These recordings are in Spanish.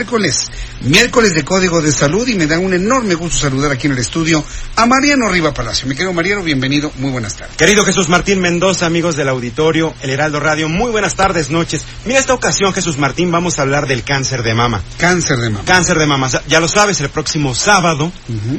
Miércoles, miércoles de Código de Salud y me da un enorme gusto saludar aquí en el estudio a Mariano Riva Palacio. Mi querido Mariano, bienvenido, muy buenas tardes. Querido Jesús Martín Mendoza, amigos del auditorio, El Heraldo Radio, muy buenas tardes, noches. Mira, esta ocasión, Jesús Martín, vamos a hablar del cáncer de mama. Cáncer de mama. Cáncer de mama, ya lo sabes, el próximo sábado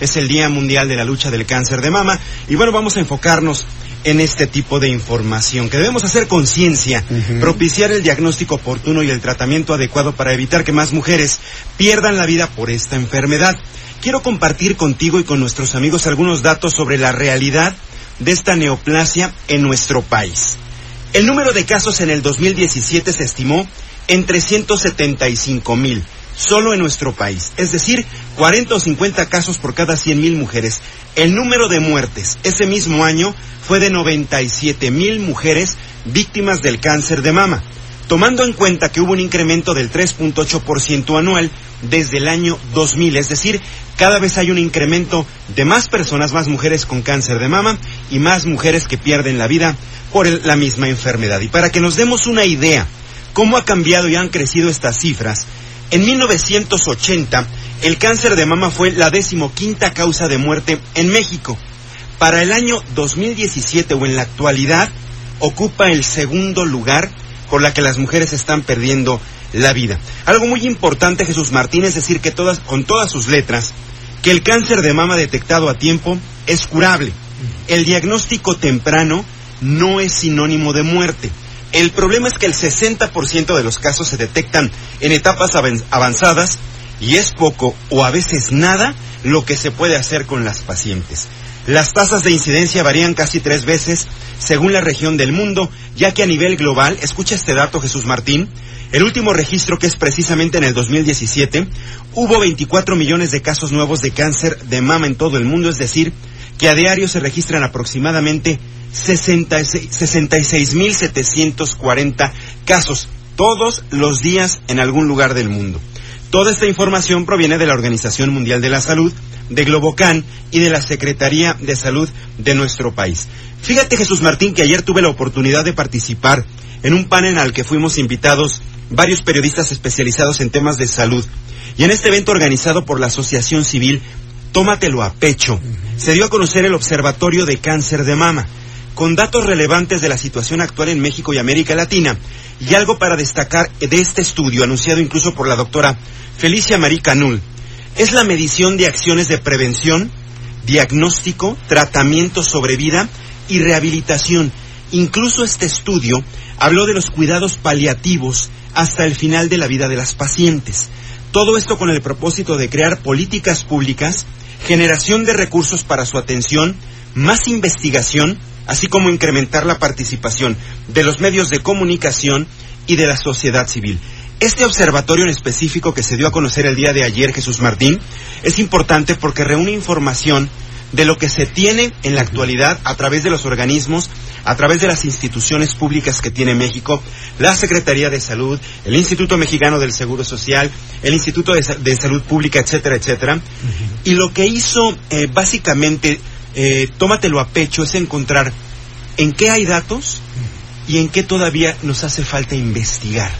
es el Día Mundial de la Lucha del Cáncer de Mama. Y bueno, vamos a enfocarnos en este tipo de información, que debemos hacer conciencia, propiciar el diagnóstico oportuno y el tratamiento adecuado para evitar que más mujeres pierdan la vida por esta enfermedad. Quiero compartir contigo y con nuestros amigos algunos datos sobre la realidad de esta neoplasia en nuestro país. El número de casos en el 2017 se estimó en 375 mil, solo en nuestro país, es decir, 40 o 50 casos por cada 100 mil mujeres. El número de muertes ese mismo año fue de 97 mil mujeres víctimas del cáncer de mama, tomando en cuenta que hubo un incremento del 3.8% anual desde el año 2000, es decir, cada vez hay un incremento de más personas, más mujeres con cáncer de mama y más mujeres que pierden la vida por la misma enfermedad. Y para que nos demos una idea cómo ha cambiado y han crecido estas cifras, en 1980 el cáncer de mama fue la decimoquinta causa de muerte en México. Para el año 2017 o en la actualidad ocupa el segundo lugar por la que las mujeres están perdiendo la vida. Algo muy importante, Jesús Martín, es decir que todas, con todas sus letras, que el cáncer de mama detectado a tiempo es curable. El diagnóstico temprano no es sinónimo de muerte. El problema es que el 60% de los casos se detectan en etapas avan- avanzadas y es poco o a veces nada lo que se puede hacer con las pacientes. Las tasas de incidencia varían casi tres veces según la región del mundo, ya que a nivel global, escucha este dato Jesús Martín, el último registro que es precisamente en el 2017, hubo 24 millones de casos nuevos de cáncer de mama en todo el mundo, es decir, que a diario se registran aproximadamente 66 66.740 casos todos los días en algún lugar del mundo. Toda esta información proviene de la Organización Mundial de la Salud, de Globocan y de la Secretaría de Salud de nuestro país. Fíjate Jesús Martín que ayer tuve la oportunidad de participar en un panel al que fuimos invitados varios periodistas especializados en temas de salud. Y en este evento organizado por la Asociación Civil Tómatelo a pecho, se dio a conocer el Observatorio de Cáncer de Mama, con datos relevantes de la situación actual en México y América Latina, y algo para destacar de este estudio, anunciado incluso por la doctora Felicia Marí Canul, es la medición de acciones de prevención, diagnóstico, tratamiento sobre vida y rehabilitación. Incluso este estudio habló de los cuidados paliativos hasta el final de la vida de las pacientes. Todo esto con el propósito de crear políticas públicas, generación de recursos para su atención, más investigación, así como incrementar la participación de los medios de comunicación y de la sociedad civil. Este observatorio en específico que se dio a conocer el día de ayer, Jesús Martín, es importante porque reúne información de lo que se tiene en la actualidad a través de los organismos, a través de las instituciones públicas que tiene México, la Secretaría de Salud, el Instituto Mexicano del Seguro Social, el Instituto de, Sa- de Salud Pública, etcétera, etcétera. Y lo que hizo eh, básicamente, eh, tómatelo a pecho, es encontrar en qué hay datos y en qué todavía nos hace falta investigar.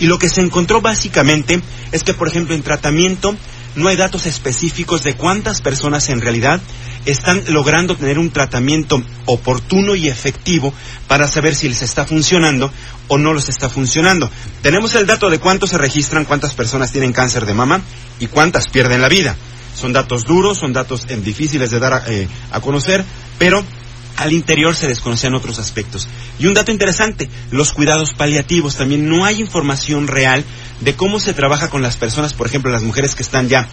Y lo que se encontró básicamente es que, por ejemplo, en tratamiento no hay datos específicos de cuántas personas en realidad están logrando tener un tratamiento oportuno y efectivo para saber si les está funcionando o no les está funcionando. Tenemos el dato de cuántos se registran, cuántas personas tienen cáncer de mama y cuántas pierden la vida. Son datos duros, son datos eh, difíciles de dar a, eh, a conocer, pero al interior se desconocían otros aspectos. Y un dato interesante, los cuidados paliativos. También no hay información real de cómo se trabaja con las personas, por ejemplo, las mujeres que están ya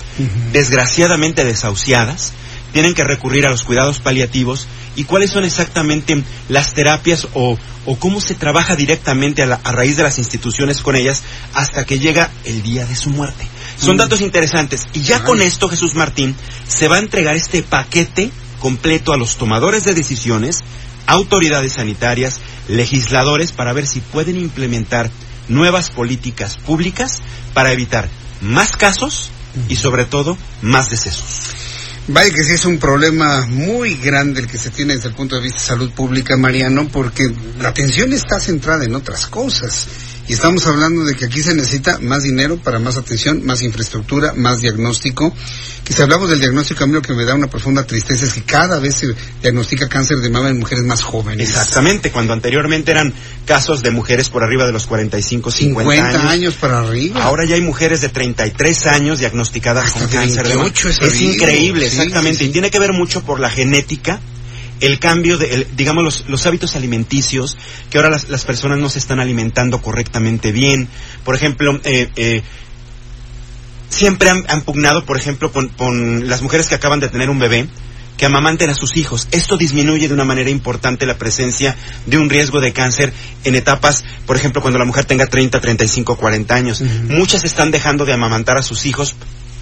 desgraciadamente desahuciadas, tienen que recurrir a los cuidados paliativos y cuáles son exactamente las terapias o, o cómo se trabaja directamente a, la- a raíz de las instituciones con ellas hasta que llega el día de su muerte. Son Mm. datos interesantes. Y ya con esto, Jesús Martín, se va a entregar este paquete completo a los tomadores de decisiones, autoridades sanitarias, legisladores, para ver si pueden implementar nuevas políticas públicas para evitar más casos y sobre todo más decesos. Vaya que sí es un problema muy grande el que se tiene desde el punto de vista de salud pública, Mariano, porque la atención está centrada en otras cosas. Y estamos hablando de que aquí se necesita más dinero para más atención, más infraestructura, más diagnóstico. Que si hablamos del diagnóstico, a mí lo que me da una profunda tristeza es que cada vez se diagnostica cáncer de mama en mujeres más jóvenes. Exactamente, cuando anteriormente eran casos de mujeres por arriba de los 45, 50, 50 años. años para arriba. Ahora ya hay mujeres de 33 años diagnosticadas Hasta con cáncer de mama. 28 he Es sabido. increíble, Sí, exactamente. sí, sí. Y tiene que ver mucho por la genética, el cambio de, el- digamos, los, los hábitos alimenticios, que ahora las, las personas no se están alimentando correctamente bien. Por ejemplo, eh, eh, siempre han, han pugnado, por ejemplo, con, con las mujeres que acaban de tener un bebé, que amamanten a sus hijos. Esto disminuye de una manera importante la presencia de un riesgo de cáncer en etapas, por ejemplo, cuando la mujer tenga 30, 35, 40 años. Muchas están dejando de amamantar a sus hijos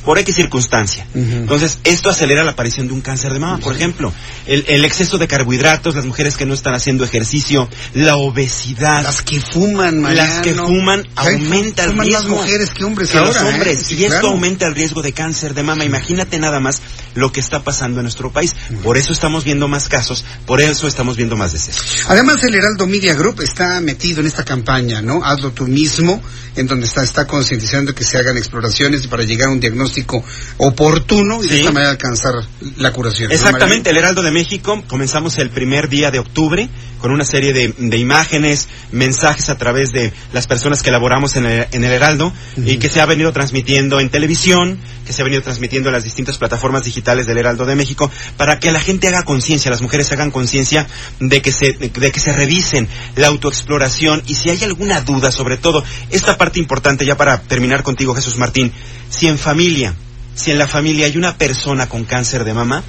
por X circunstancia. Entonces, esto acelera la aparición de un cáncer de mama. Por ejemplo, el, el exceso de carbohidratos, las mujeres que no están haciendo ejercicio, la obesidad. Las que fuman, Mariano. Las que fuman aumenta el fuman riesgo. más mujeres que hombres que ahora, los ¿eh? hombres. Sí, y esto aumenta el riesgo de cáncer de mama. Imagínate nada más lo que está pasando en nuestro país. Por eso estamos viendo más casos, por eso estamos viendo más decesos. Además, el Heraldo Media Group está metido en esta campaña, ¿no? Hazlo tú mismo, en donde está, está concientizando que se hagan exploraciones para llegar a un diagnóstico oportuno y de Sí. esta manera alcanzar la curación. ¿no, Exactamente, el Heraldo de México, comenzamos el primer día de octubre con una serie de, de imágenes, mensajes a través de las personas que elaboramos en el, en el Heraldo y que se ha venido transmitiendo en televisión, que se ha venido transmitiendo en las distintas plataformas digitales del Heraldo de México, para que la gente haga conciencia, las mujeres hagan conciencia de que se, de que se revisen la autoexploración. Y si hay alguna duda, sobre todo, esta parte importante ya para terminar contigo, Jesús Martín, si en familia, si en la familia hay una persona con cáncer de mama,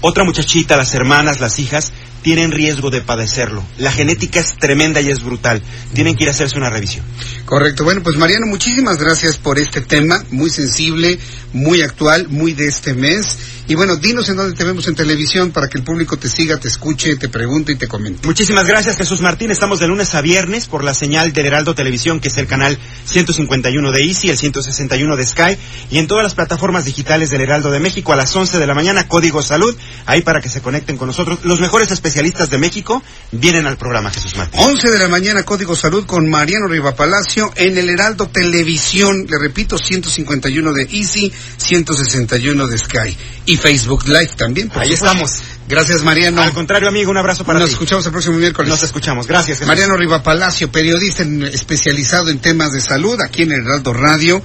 otra muchachita, las hermanas, las hijas, tienen riesgo de padecerlo. La genética es tremenda y es brutal. Tienen que ir a hacerse una revisión. Correcto. Bueno, pues Mariano, muchísimas gracias por este tema, muy sensible, muy actual, muy de este mes. Y bueno, dinos en dónde te vemos en televisión para que el público te siga, te escuche, te pregunte y te comente. Muchísimas gracias, Jesús Martín. Estamos de lunes a viernes por la señal del Heraldo Televisión, que es el canal 151 de Easy, el 161 de Sky, y en todas las plataformas digitales del Heraldo de México a las 11 de la mañana, Código Salud, ahí para que se conecten con nosotros. Los mejores especialistas de México vienen al programa, Jesús Martín. 11 de la mañana, Código Salud con Mariano Riva Palacio en el Heraldo Televisión. Le repito, 151 de Easy, 161 de Sky. Y Facebook Live también. Ahí supuesto. estamos. Gracias, Mariano. Al contrario, amigo, un abrazo para Nos ti. escuchamos el próximo miércoles. Nos escuchamos. Gracias, Jesús. Mariano Riva Palacio, periodista en- especializado en temas de salud aquí en el Heraldo Radio.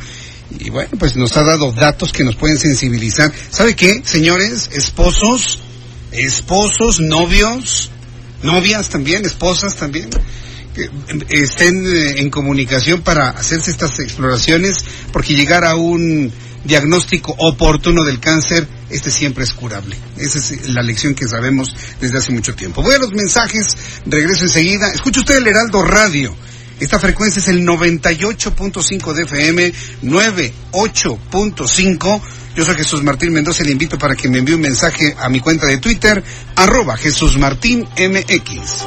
Y bueno, pues nos ha dado datos que nos pueden sensibilizar. ¿Sabe qué, señores? Esposos, esposos, novios, novias también, esposas también, eh, estén eh, en comunicación para hacerse estas exploraciones, porque llegar a un diagnóstico oportuno del cáncer, este siempre es curable. Esa es la lección que sabemos desde hace mucho tiempo. Voy a los mensajes, regreso enseguida. Escuche usted el Heraldo Radio. Esta frecuencia es el 98.5 de FM, 98.5. Yo soy Jesús Martín Mendoza y le invito para que me envíe un mensaje a mi cuenta de Twitter, arroba Jesús Martín MX.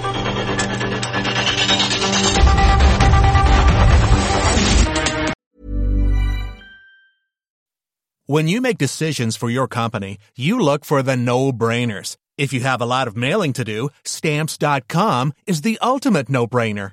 When you make decisions for your company, you look for the no-brainers. If you have a lot of mailing to do, stamps.com is the ultimate no-brainer.